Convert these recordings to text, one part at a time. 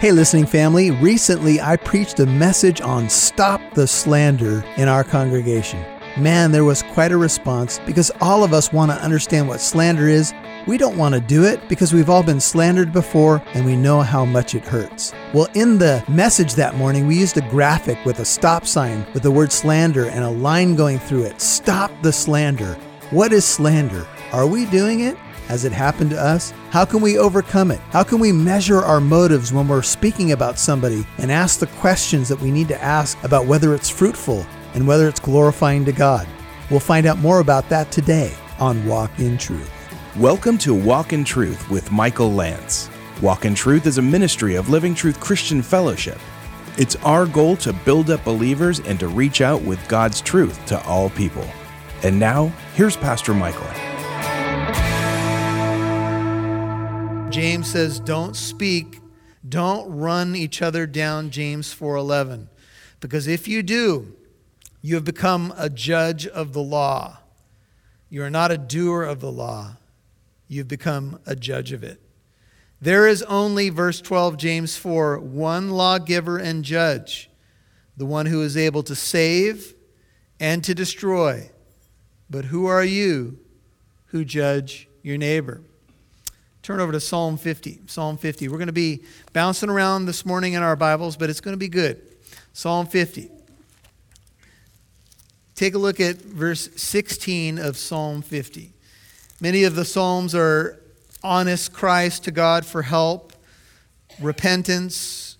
Hey, listening family, recently I preached a message on Stop the Slander in our congregation. Man, there was quite a response because all of us want to understand what slander is. We don't want to do it because we've all been slandered before and we know how much it hurts. Well, in the message that morning, we used a graphic with a stop sign with the word slander and a line going through it. Stop the slander. What is slander? Are we doing it? Has it happened to us? How can we overcome it? How can we measure our motives when we're speaking about somebody and ask the questions that we need to ask about whether it's fruitful and whether it's glorifying to God? We'll find out more about that today on Walk in Truth. Welcome to Walk in Truth with Michael Lance. Walk in Truth is a ministry of Living Truth Christian Fellowship. It's our goal to build up believers and to reach out with God's truth to all people. And now, here's Pastor Michael. James says, "Don't speak, don't run each other down." James 4:11. Because if you do, you have become a judge of the law. You are not a doer of the law. You've become a judge of it. There is only, verse 12, James 4, one lawgiver and judge, the one who is able to save and to destroy. But who are you who judge your neighbor? Turn over to Psalm 50. Psalm 50. We're going to be bouncing around this morning in our Bibles, but it's going to be good. Psalm 50. Take a look at verse 16 of Psalm 50. Many of the Psalms are honest cries to God for help, repentance,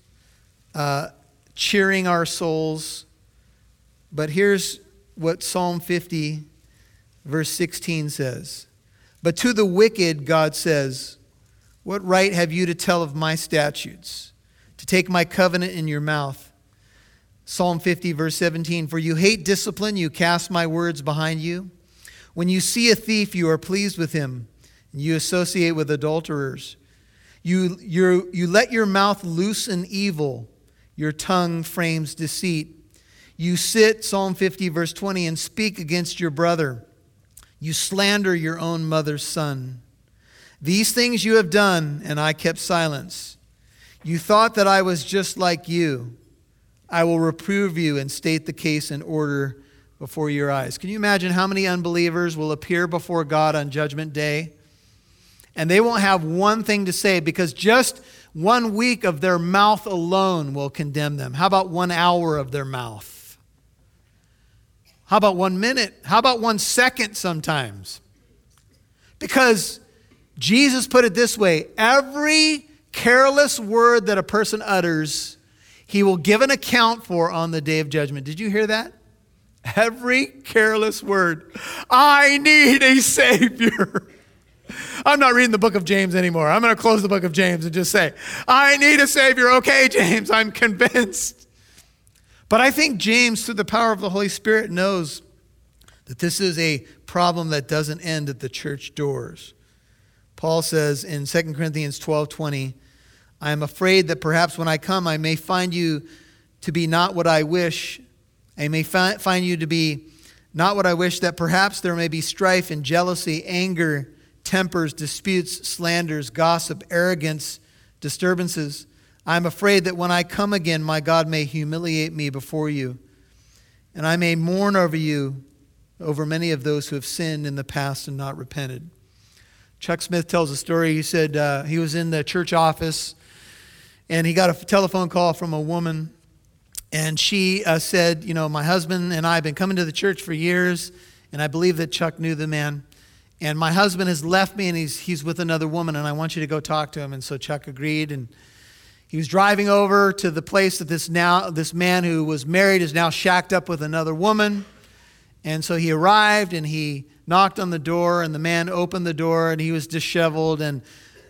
uh, cheering our souls. But here's what Psalm 50, verse 16 says. But to the wicked, God says, what right have you to tell of my statutes, to take my covenant in your mouth? Psalm 50, verse 17 For you hate discipline, you cast my words behind you. When you see a thief, you are pleased with him, and you associate with adulterers. You, you, you let your mouth loosen evil, your tongue frames deceit. You sit, Psalm 50, verse 20, and speak against your brother. You slander your own mother's son. These things you have done, and I kept silence. You thought that I was just like you. I will reprove you and state the case in order before your eyes. Can you imagine how many unbelievers will appear before God on Judgment Day? And they won't have one thing to say because just one week of their mouth alone will condemn them. How about one hour of their mouth? How about one minute? How about one second sometimes? Because Jesus put it this way every careless word that a person utters, he will give an account for on the day of judgment. Did you hear that? Every careless word. I need a Savior. I'm not reading the book of James anymore. I'm going to close the book of James and just say, I need a Savior. Okay, James, I'm convinced. But I think James, through the power of the Holy Spirit, knows that this is a problem that doesn't end at the church doors. Paul says in 2 Corinthians 12:20, I am afraid that perhaps when I come, I may find you to be not what I wish. I may fi- find you to be not what I wish, that perhaps there may be strife and jealousy, anger, tempers, disputes, slanders, gossip, arrogance, disturbances. I am afraid that when I come again, my God may humiliate me before you, and I may mourn over you, over many of those who have sinned in the past and not repented. Chuck Smith tells a story. He said uh, he was in the church office and he got a telephone call from a woman. And she uh, said, You know, my husband and I have been coming to the church for years, and I believe that Chuck knew the man. And my husband has left me and he's, he's with another woman, and I want you to go talk to him. And so Chuck agreed. And he was driving over to the place that this, now, this man who was married is now shacked up with another woman. And so he arrived and he knocked on the door, and the man opened the door, and he was disheveled. And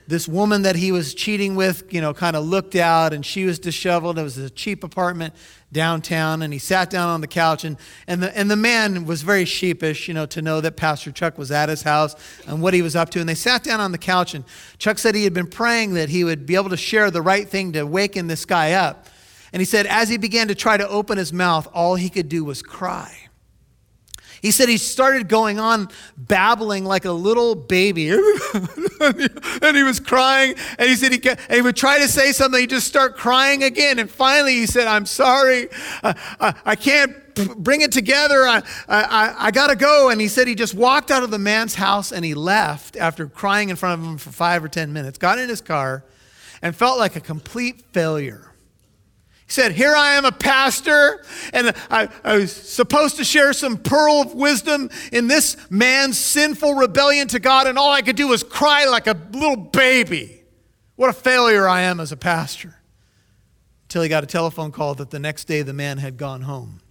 this woman that he was cheating with, you know, kind of looked out, and she was disheveled. It was a cheap apartment downtown, and he sat down on the couch, and, and, the, and the man was very sheepish, you know, to know that Pastor Chuck was at his house and what he was up to. And they sat down on the couch, and Chuck said he had been praying that he would be able to share the right thing to waken this guy up. And he said, as he began to try to open his mouth, all he could do was cry. He said he started going on babbling like a little baby. and he was crying. And he said he, he would try to say something. He'd just start crying again. And finally he said, I'm sorry. I, I, I can't bring it together. I, I, I got to go. And he said he just walked out of the man's house and he left after crying in front of him for five or 10 minutes, got in his car, and felt like a complete failure. He said, Here I am, a pastor, and I, I, was supposed to share some pearl of wisdom in this man's sinful rebellion to God, and all I could do was cry like a little baby. What a failure I am as a pastor. Until he got a telephone call that the next day the man had gone home.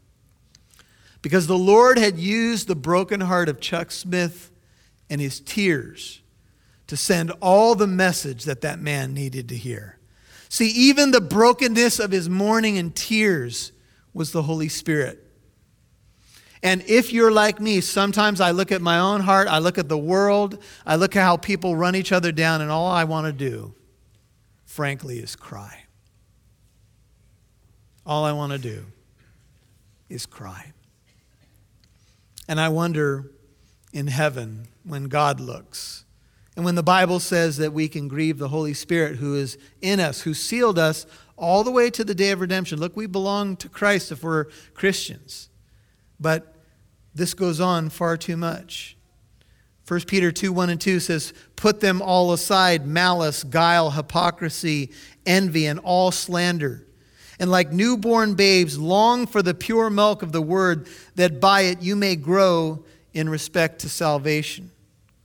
Because the Lord had used the broken heart of Chuck Smith and his tears to send all the message that that man needed to hear. See, even the brokenness of his mourning and tears was the Holy Spirit. And if you're like me, sometimes I look at my own heart, I look at the world, I look at how people run each other down, and all I want to do, frankly, is cry. All I want to do is cry. And I wonder in heaven when God looks and when the Bible says that we can grieve the Holy Spirit who is in us, who sealed us all the way to the day of redemption. Look, we belong to Christ if we're Christians. But this goes on far too much. 1 Peter 2 1 and 2 says, Put them all aside malice, guile, hypocrisy, envy, and all slander. And like newborn babes, long for the pure milk of the word, that by it you may grow in respect to salvation.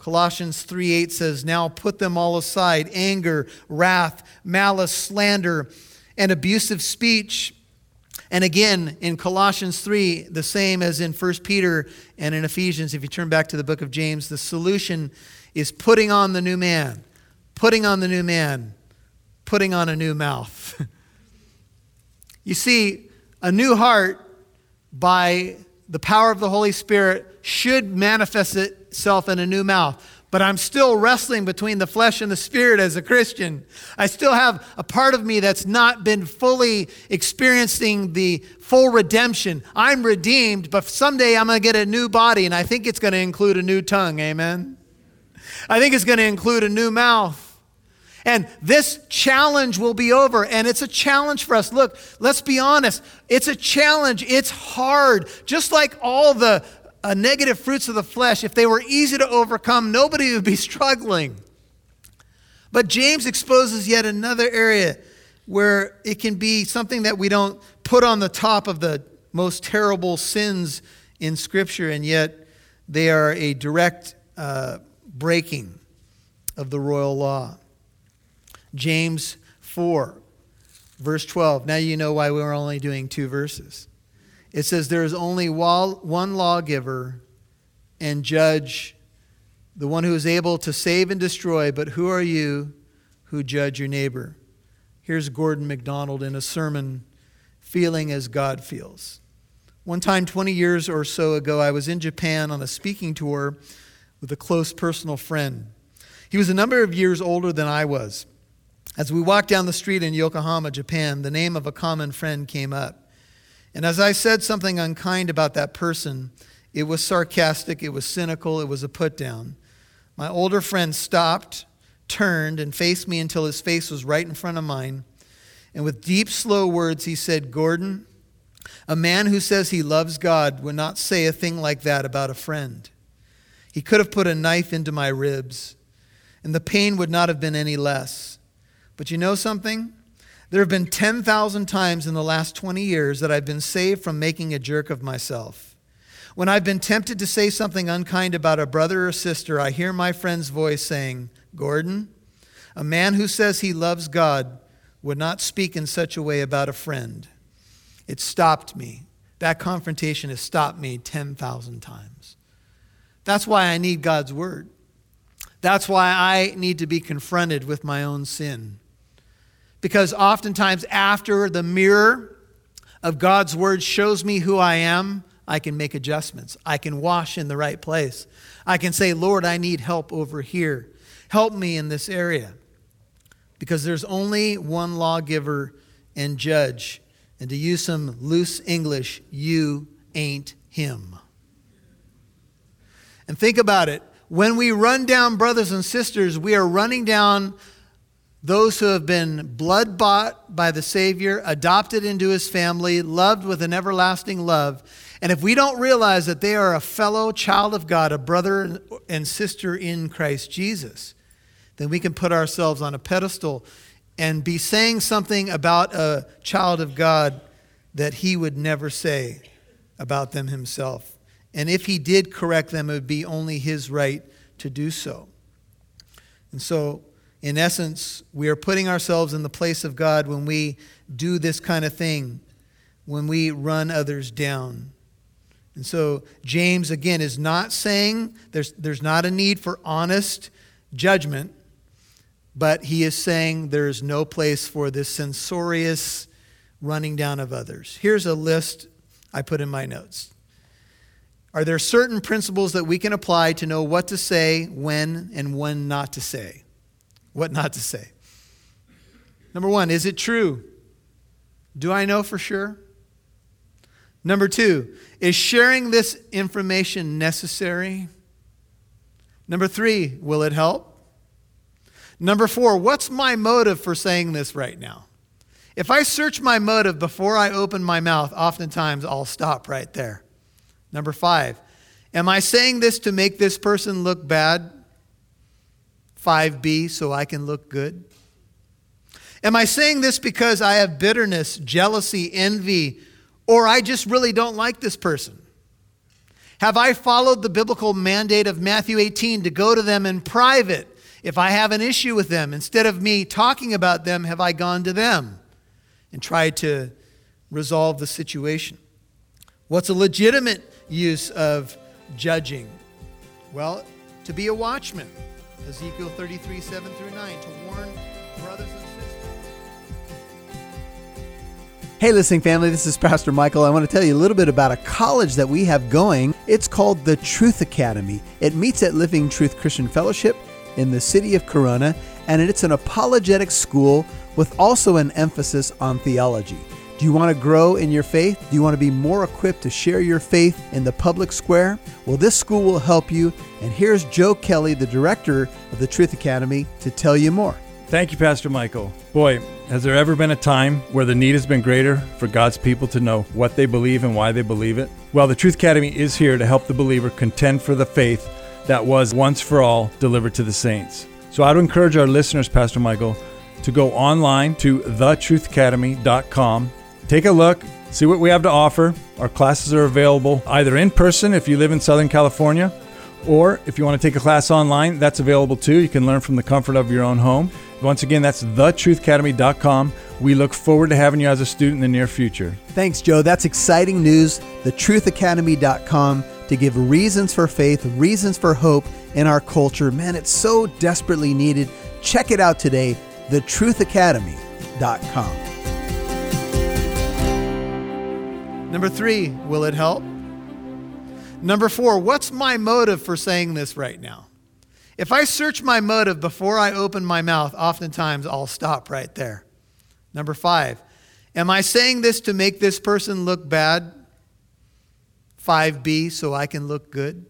Colossians 3 8 says, Now put them all aside anger, wrath, malice, slander, and abusive speech. And again, in Colossians 3, the same as in 1 Peter and in Ephesians, if you turn back to the book of James, the solution is putting on the new man, putting on the new man, putting on a new mouth. you see, a new heart by the power of the Holy Spirit should manifest it itself in a new mouth. But I'm still wrestling between the flesh and the spirit as a Christian. I still have a part of me that's not been fully experiencing the full redemption. I'm redeemed, but someday I'm going to get a new body, and I think it's going to include a new tongue. Amen? I think it's going to include a new mouth. And this challenge will be over. And it's a challenge for us. Look, let's be honest. It's a challenge. It's hard. Just like all the uh, negative fruits of the flesh, if they were easy to overcome, nobody would be struggling. But James exposes yet another area where it can be something that we don't put on the top of the most terrible sins in Scripture, and yet they are a direct uh, breaking of the royal law. James 4, verse 12. Now you know why we were only doing two verses. It says, There is only one lawgiver and judge, the one who is able to save and destroy, but who are you who judge your neighbor? Here's Gordon MacDonald in a sermon, Feeling as God Feels. One time, 20 years or so ago, I was in Japan on a speaking tour with a close personal friend. He was a number of years older than I was. As we walked down the street in Yokohama, Japan, the name of a common friend came up. And as I said something unkind about that person, it was sarcastic, it was cynical, it was a put down. My older friend stopped, turned, and faced me until his face was right in front of mine. And with deep, slow words, he said, Gordon, a man who says he loves God would not say a thing like that about a friend. He could have put a knife into my ribs, and the pain would not have been any less. But you know something? There have been 10,000 times in the last 20 years that I've been saved from making a jerk of myself. When I've been tempted to say something unkind about a brother or sister, I hear my friend's voice saying, Gordon, a man who says he loves God would not speak in such a way about a friend. It stopped me. That confrontation has stopped me 10,000 times. That's why I need God's word. That's why I need to be confronted with my own sin. Because oftentimes, after the mirror of God's word shows me who I am, I can make adjustments. I can wash in the right place. I can say, Lord, I need help over here. Help me in this area. Because there's only one lawgiver and judge. And to use some loose English, you ain't him. And think about it. When we run down brothers and sisters, we are running down those who have been blood bought by the Savior, adopted into his family, loved with an everlasting love. And if we don't realize that they are a fellow child of God, a brother and sister in Christ Jesus, then we can put ourselves on a pedestal and be saying something about a child of God that he would never say about them himself. And if he did correct them, it would be only his right to do so. And so, in essence, we are putting ourselves in the place of God when we do this kind of thing, when we run others down. And so, James, again, is not saying there's, there's not a need for honest judgment, but he is saying there is no place for this censorious running down of others. Here's a list I put in my notes. Are there certain principles that we can apply to know what to say, when, and when not to say? What not to say? Number one, is it true? Do I know for sure? Number two, is sharing this information necessary? Number three, will it help? Number four, what's my motive for saying this right now? If I search my motive before I open my mouth, oftentimes I'll stop right there. Number five, am I saying this to make this person look bad? 5b, so I can look good? Am I saying this because I have bitterness, jealousy, envy, or I just really don't like this person? Have I followed the biblical mandate of Matthew 18 to go to them in private if I have an issue with them? Instead of me talking about them, have I gone to them and tried to resolve the situation? What's a legitimate use of judging? Well, to be a watchman. Ezekiel 33, 7 through 9, to warn brothers and sisters. Hey, listening family, this is Pastor Michael. I want to tell you a little bit about a college that we have going. It's called the Truth Academy. It meets at Living Truth Christian Fellowship in the city of Corona, and it's an apologetic school with also an emphasis on theology. Do you want to grow in your faith? Do you want to be more equipped to share your faith in the public square? Well, this school will help you. And here's Joe Kelly, the director of the Truth Academy, to tell you more. Thank you, Pastor Michael. Boy, has there ever been a time where the need has been greater for God's people to know what they believe and why they believe it? Well, the Truth Academy is here to help the believer contend for the faith that was once for all delivered to the saints. So I would encourage our listeners, Pastor Michael, to go online to thetruthacademy.com Take a look, see what we have to offer. Our classes are available either in person if you live in Southern California, or if you want to take a class online, that's available too. You can learn from the comfort of your own home. Once again, that's thetruthacademy.com. We look forward to having you as a student in the near future. Thanks, Joe. That's exciting news. Thetruthacademy.com to give reasons for faith, reasons for hope in our culture. Man, it's so desperately needed. Check it out today, thetruthacademy.com. Number three, will it help? Number four, what's my motive for saying this right now? If I search my motive before I open my mouth, oftentimes I'll stop right there. Number five, am I saying this to make this person look bad? 5b, so I can look good?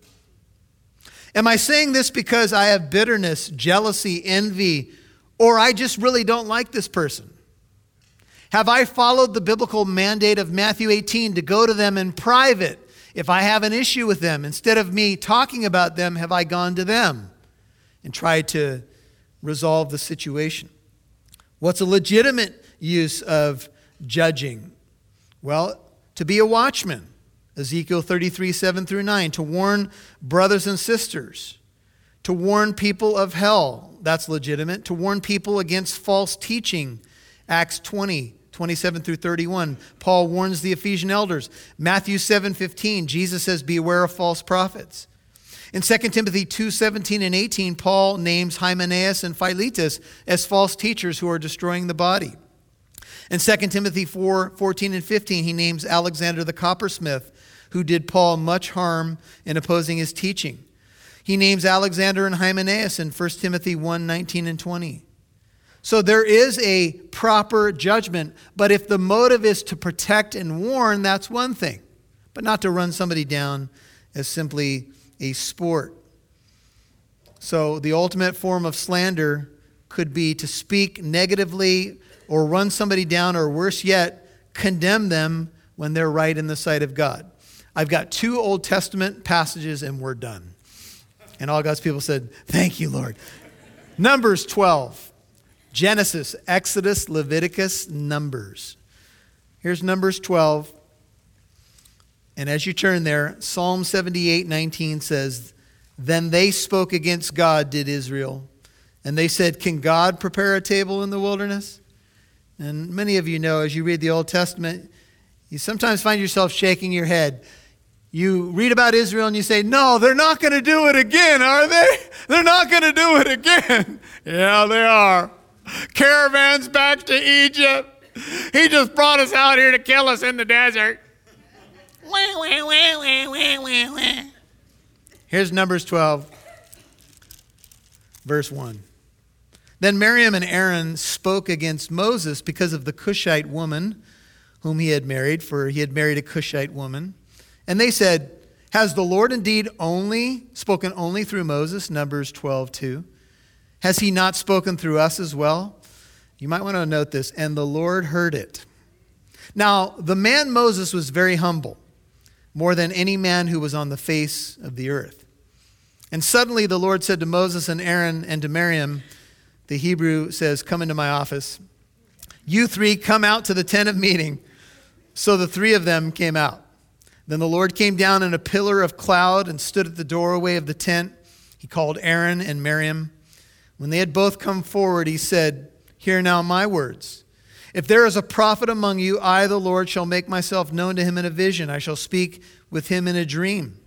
Am I saying this because I have bitterness, jealousy, envy, or I just really don't like this person? Have I followed the biblical mandate of Matthew 18 to go to them in private if I have an issue with them? Instead of me talking about them, have I gone to them and tried to resolve the situation? What's a legitimate use of judging? Well, to be a watchman. Ezekiel 33, 7 through 9, to warn brothers and sisters, to warn people of hell, that's legitimate, to warn people against false teaching, Acts 20, 27 through 31. Paul warns the Ephesian elders. Matthew 7 15, Jesus says, Beware of false prophets. In 2 Timothy 2 17 and 18, Paul names Hymenaeus and Philetus as false teachers who are destroying the body. In 2 Timothy 4 14 and 15, he names Alexander the coppersmith, who did Paul much harm in opposing his teaching. He names Alexander and Hymenaeus in 1 Timothy 1 19 and 20. So there is a proper judgment, but if the motive is to protect and warn, that's one thing, but not to run somebody down as simply a sport. So, the ultimate form of slander could be to speak negatively or run somebody down, or worse yet, condemn them when they're right in the sight of God. I've got two Old Testament passages and we're done. And all God's people said, Thank you, Lord. Numbers 12, Genesis, Exodus, Leviticus, Numbers. Here's Numbers 12. And as you turn there, Psalm 78 19 says, Then they spoke against God, did Israel. And they said, Can God prepare a table in the wilderness? And many of you know, as you read the Old Testament, you sometimes find yourself shaking your head. You read about Israel and you say, No, they're not going to do it again, are they? They're not going to do it again. yeah, they are. Caravans back to Egypt. He just brought us out here to kill us in the desert. Here's Numbers 12, verse 1. Then Miriam and Aaron spoke against Moses because of the Cushite woman whom he had married, for he had married a Cushite woman. And they said, Has the Lord indeed only spoken only through Moses? Numbers 12, 2. Has he not spoken through us as well? You might want to note this. And the Lord heard it. Now, the man Moses was very humble, more than any man who was on the face of the earth. And suddenly the Lord said to Moses and Aaron and to Miriam, the Hebrew says, Come into my office. You three come out to the tent of meeting. So the three of them came out. Then the Lord came down in a pillar of cloud and stood at the doorway of the tent. He called Aaron and Miriam. When they had both come forward, he said, Hear now my words. If there is a prophet among you, I, the Lord, shall make myself known to him in a vision. I shall speak with him in a dream.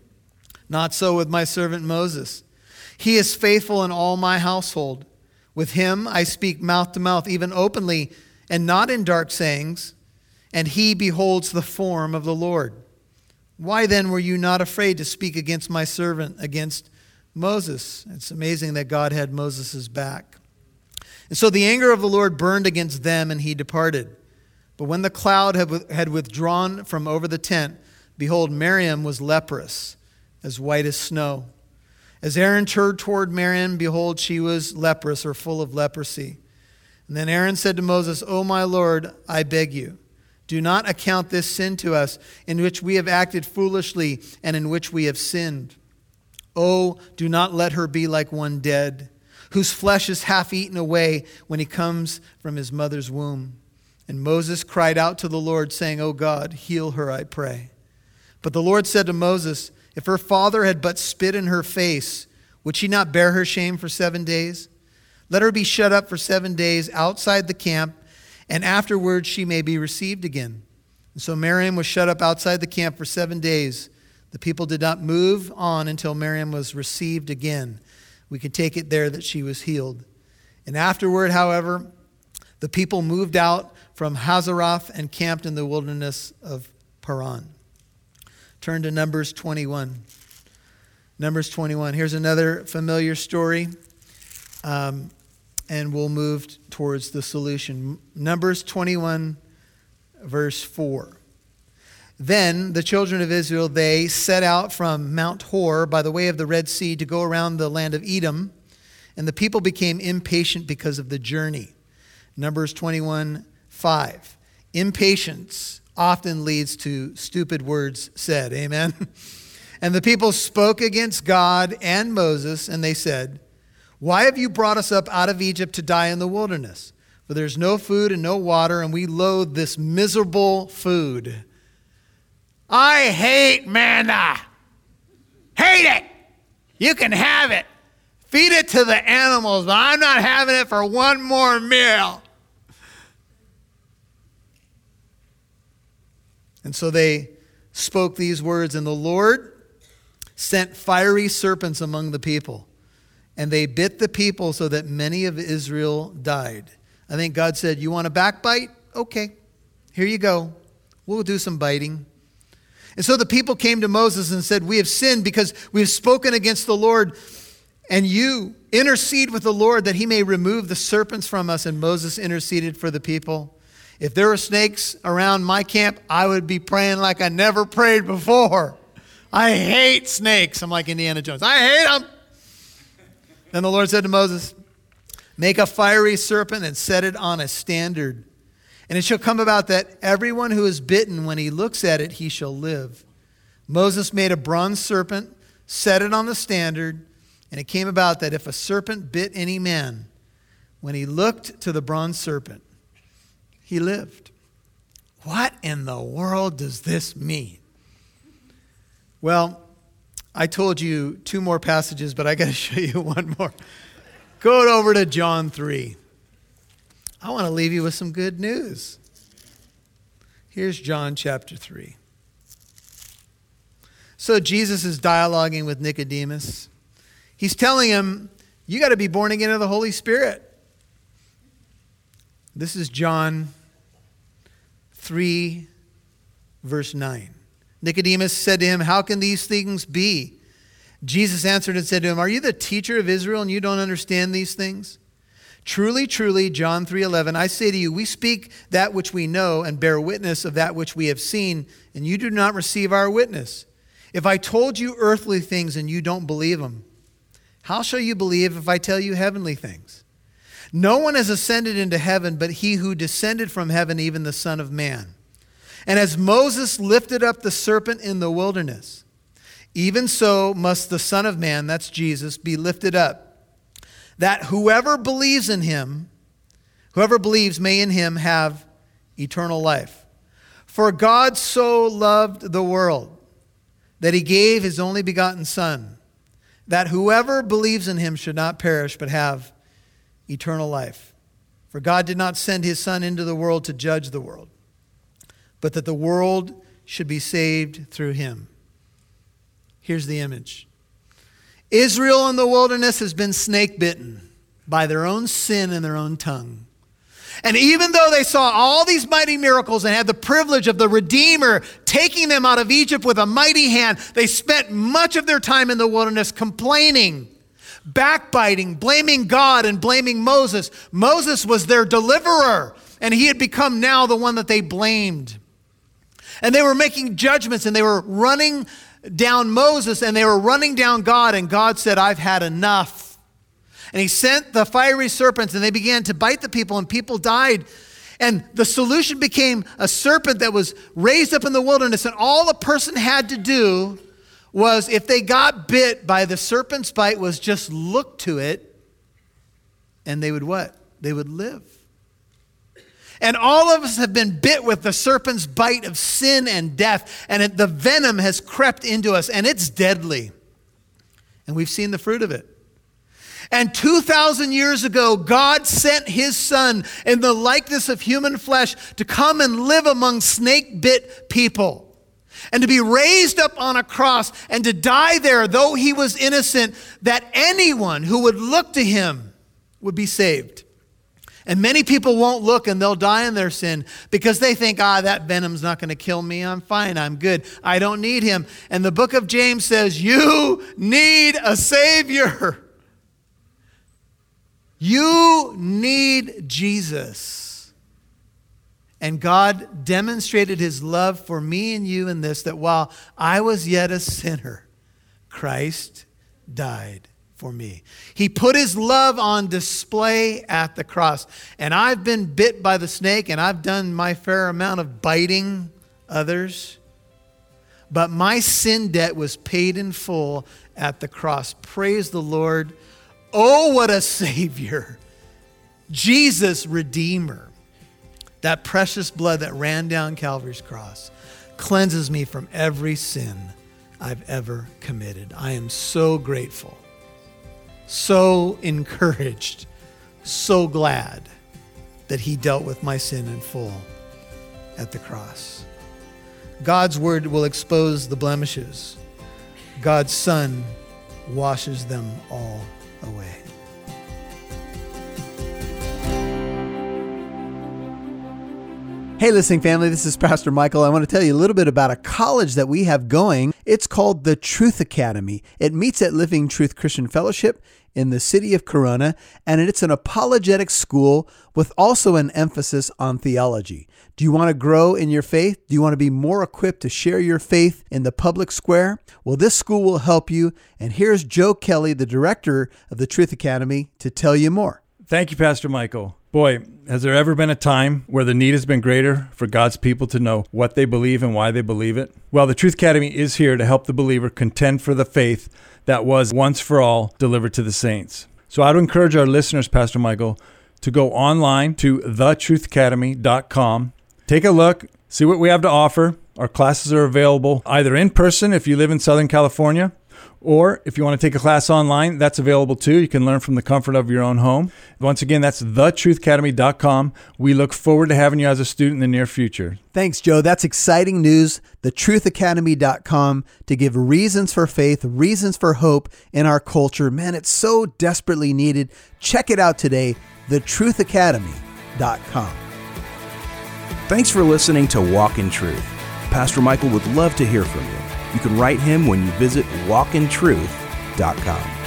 Not so with my servant Moses. He is faithful in all my household. With him I speak mouth to mouth, even openly, and not in dark sayings, and he beholds the form of the Lord. Why then were you not afraid to speak against my servant, against Moses? It's amazing that God had Moses' back. And so the anger of the Lord burned against them, and he departed. But when the cloud had withdrawn from over the tent, behold, Miriam was leprous, as white as snow. As Aaron turned toward Miriam, behold, she was leprous or full of leprosy. And then Aaron said to Moses, O my Lord, I beg you, do not account this sin to us, in which we have acted foolishly and in which we have sinned. Oh, do not let her be like one dead whose flesh is half eaten away when he comes from his mother's womb. And Moses cried out to the Lord, saying, O God, heal her, I pray. But the Lord said to Moses, If her father had but spit in her face, would she not bear her shame for seven days? Let her be shut up for seven days outside the camp, and afterwards she may be received again. And so Miriam was shut up outside the camp for seven days. The people did not move on until Miriam was received again we could take it there that she was healed. And afterward, however, the people moved out from Hazeroth and camped in the wilderness of Paran. Turn to Numbers 21. Numbers 21. Here's another familiar story, um, and we'll move towards the solution. Numbers 21, verse 4. Then the children of Israel, they set out from Mount Hor by the way of the Red Sea to go around the land of Edom, and the people became impatient because of the journey. Numbers 21 5. Impatience often leads to stupid words said. Amen. And the people spoke against God and Moses, and they said, Why have you brought us up out of Egypt to die in the wilderness? For there's no food and no water, and we loathe this miserable food. I hate manna. Hate it. You can have it. Feed it to the animals, but I'm not having it for one more meal. And so they spoke these words, and the Lord sent fiery serpents among the people, and they bit the people so that many of Israel died. I think God said, You want a backbite? Okay, here you go. We'll do some biting. And so the people came to Moses and said, We have sinned because we have spoken against the Lord. And you intercede with the Lord that he may remove the serpents from us. And Moses interceded for the people. If there were snakes around my camp, I would be praying like I never prayed before. I hate snakes. I'm like Indiana Jones. I hate them. Then the Lord said to Moses, Make a fiery serpent and set it on a standard. And it shall come about that everyone who is bitten, when he looks at it, he shall live. Moses made a bronze serpent, set it on the standard, and it came about that if a serpent bit any man, when he looked to the bronze serpent, he lived. What in the world does this mean? Well, I told you two more passages, but I got to show you one more. Go over to John 3. I want to leave you with some good news. Here's John chapter 3. So Jesus is dialoguing with Nicodemus. He's telling him, You got to be born again of the Holy Spirit. This is John 3, verse 9. Nicodemus said to him, How can these things be? Jesus answered and said to him, Are you the teacher of Israel and you don't understand these things? Truly, truly, John 3:11, I say to you, we speak that which we know and bear witness of that which we have seen, and you do not receive our witness. If I told you earthly things and you don't believe them, how shall you believe if I tell you heavenly things? No one has ascended into heaven but he who descended from heaven, even the Son of Man. And as Moses lifted up the serpent in the wilderness, even so must the Son of Man, that's Jesus, be lifted up, that whoever believes in him, whoever believes may in him have eternal life. For God so loved the world that he gave his only begotten Son, that whoever believes in him should not perish but have eternal life. For God did not send his Son into the world to judge the world, but that the world should be saved through him. Here's the image Israel in the wilderness has been snake bitten by their own sin and their own tongue. And even though they saw all these mighty miracles and had the privilege of the Redeemer taking them out of Egypt with a mighty hand, they spent much of their time in the wilderness complaining, backbiting, blaming God and blaming Moses. Moses was their deliverer, and he had become now the one that they blamed. And they were making judgments and they were running down Moses and they were running down God, and God said, I've had enough. And he sent the fiery serpents, and they began to bite the people, and people died. And the solution became a serpent that was raised up in the wilderness, and all a person had to do was, if they got bit by the serpent's bite, was just look to it, and they would what? They would live. And all of us have been bit with the serpent's bite of sin and death, and it, the venom has crept into us, and it's deadly. And we've seen the fruit of it. And 2,000 years ago, God sent his son in the likeness of human flesh to come and live among snake bit people and to be raised up on a cross and to die there, though he was innocent, that anyone who would look to him would be saved. And many people won't look and they'll die in their sin because they think, ah, that venom's not going to kill me. I'm fine. I'm good. I don't need him. And the book of James says, you need a Savior. You need Jesus. And God demonstrated his love for me and you in this that while I was yet a sinner, Christ died for me. He put his love on display at the cross. And I've been bit by the snake and I've done my fair amount of biting others. But my sin debt was paid in full at the cross. Praise the Lord. Oh, what a Savior! Jesus, Redeemer. That precious blood that ran down Calvary's cross cleanses me from every sin I've ever committed. I am so grateful so encouraged, so glad that he dealt with my sin in full at the cross. God's word will expose the blemishes. God's son washes them all away. Hey, listening family, this is Pastor Michael. I want to tell you a little bit about a college that we have going. It's called the Truth Academy. It meets at Living Truth Christian Fellowship in the city of Corona, and it's an apologetic school with also an emphasis on theology. Do you want to grow in your faith? Do you want to be more equipped to share your faith in the public square? Well, this school will help you. And here's Joe Kelly, the director of the Truth Academy, to tell you more. Thank you, Pastor Michael. Boy, has there ever been a time where the need has been greater for God's people to know what they believe and why they believe it? Well, the Truth Academy is here to help the believer contend for the faith that was once for all delivered to the saints. So I would encourage our listeners, Pastor Michael, to go online to thetruthacademy.com, take a look, see what we have to offer. Our classes are available either in person if you live in Southern California or if you want to take a class online, that's available too. You can learn from the comfort of your own home. Once again, that's thetruthacademy.com. We look forward to having you as a student in the near future. Thanks, Joe. That's exciting news. Thetruthacademy.com to give reasons for faith, reasons for hope in our culture. Man, it's so desperately needed. Check it out today. Thetruthacademy.com. Thanks for listening to Walk in Truth. Pastor Michael would love to hear from you. You can write him when you visit walkintruth.com.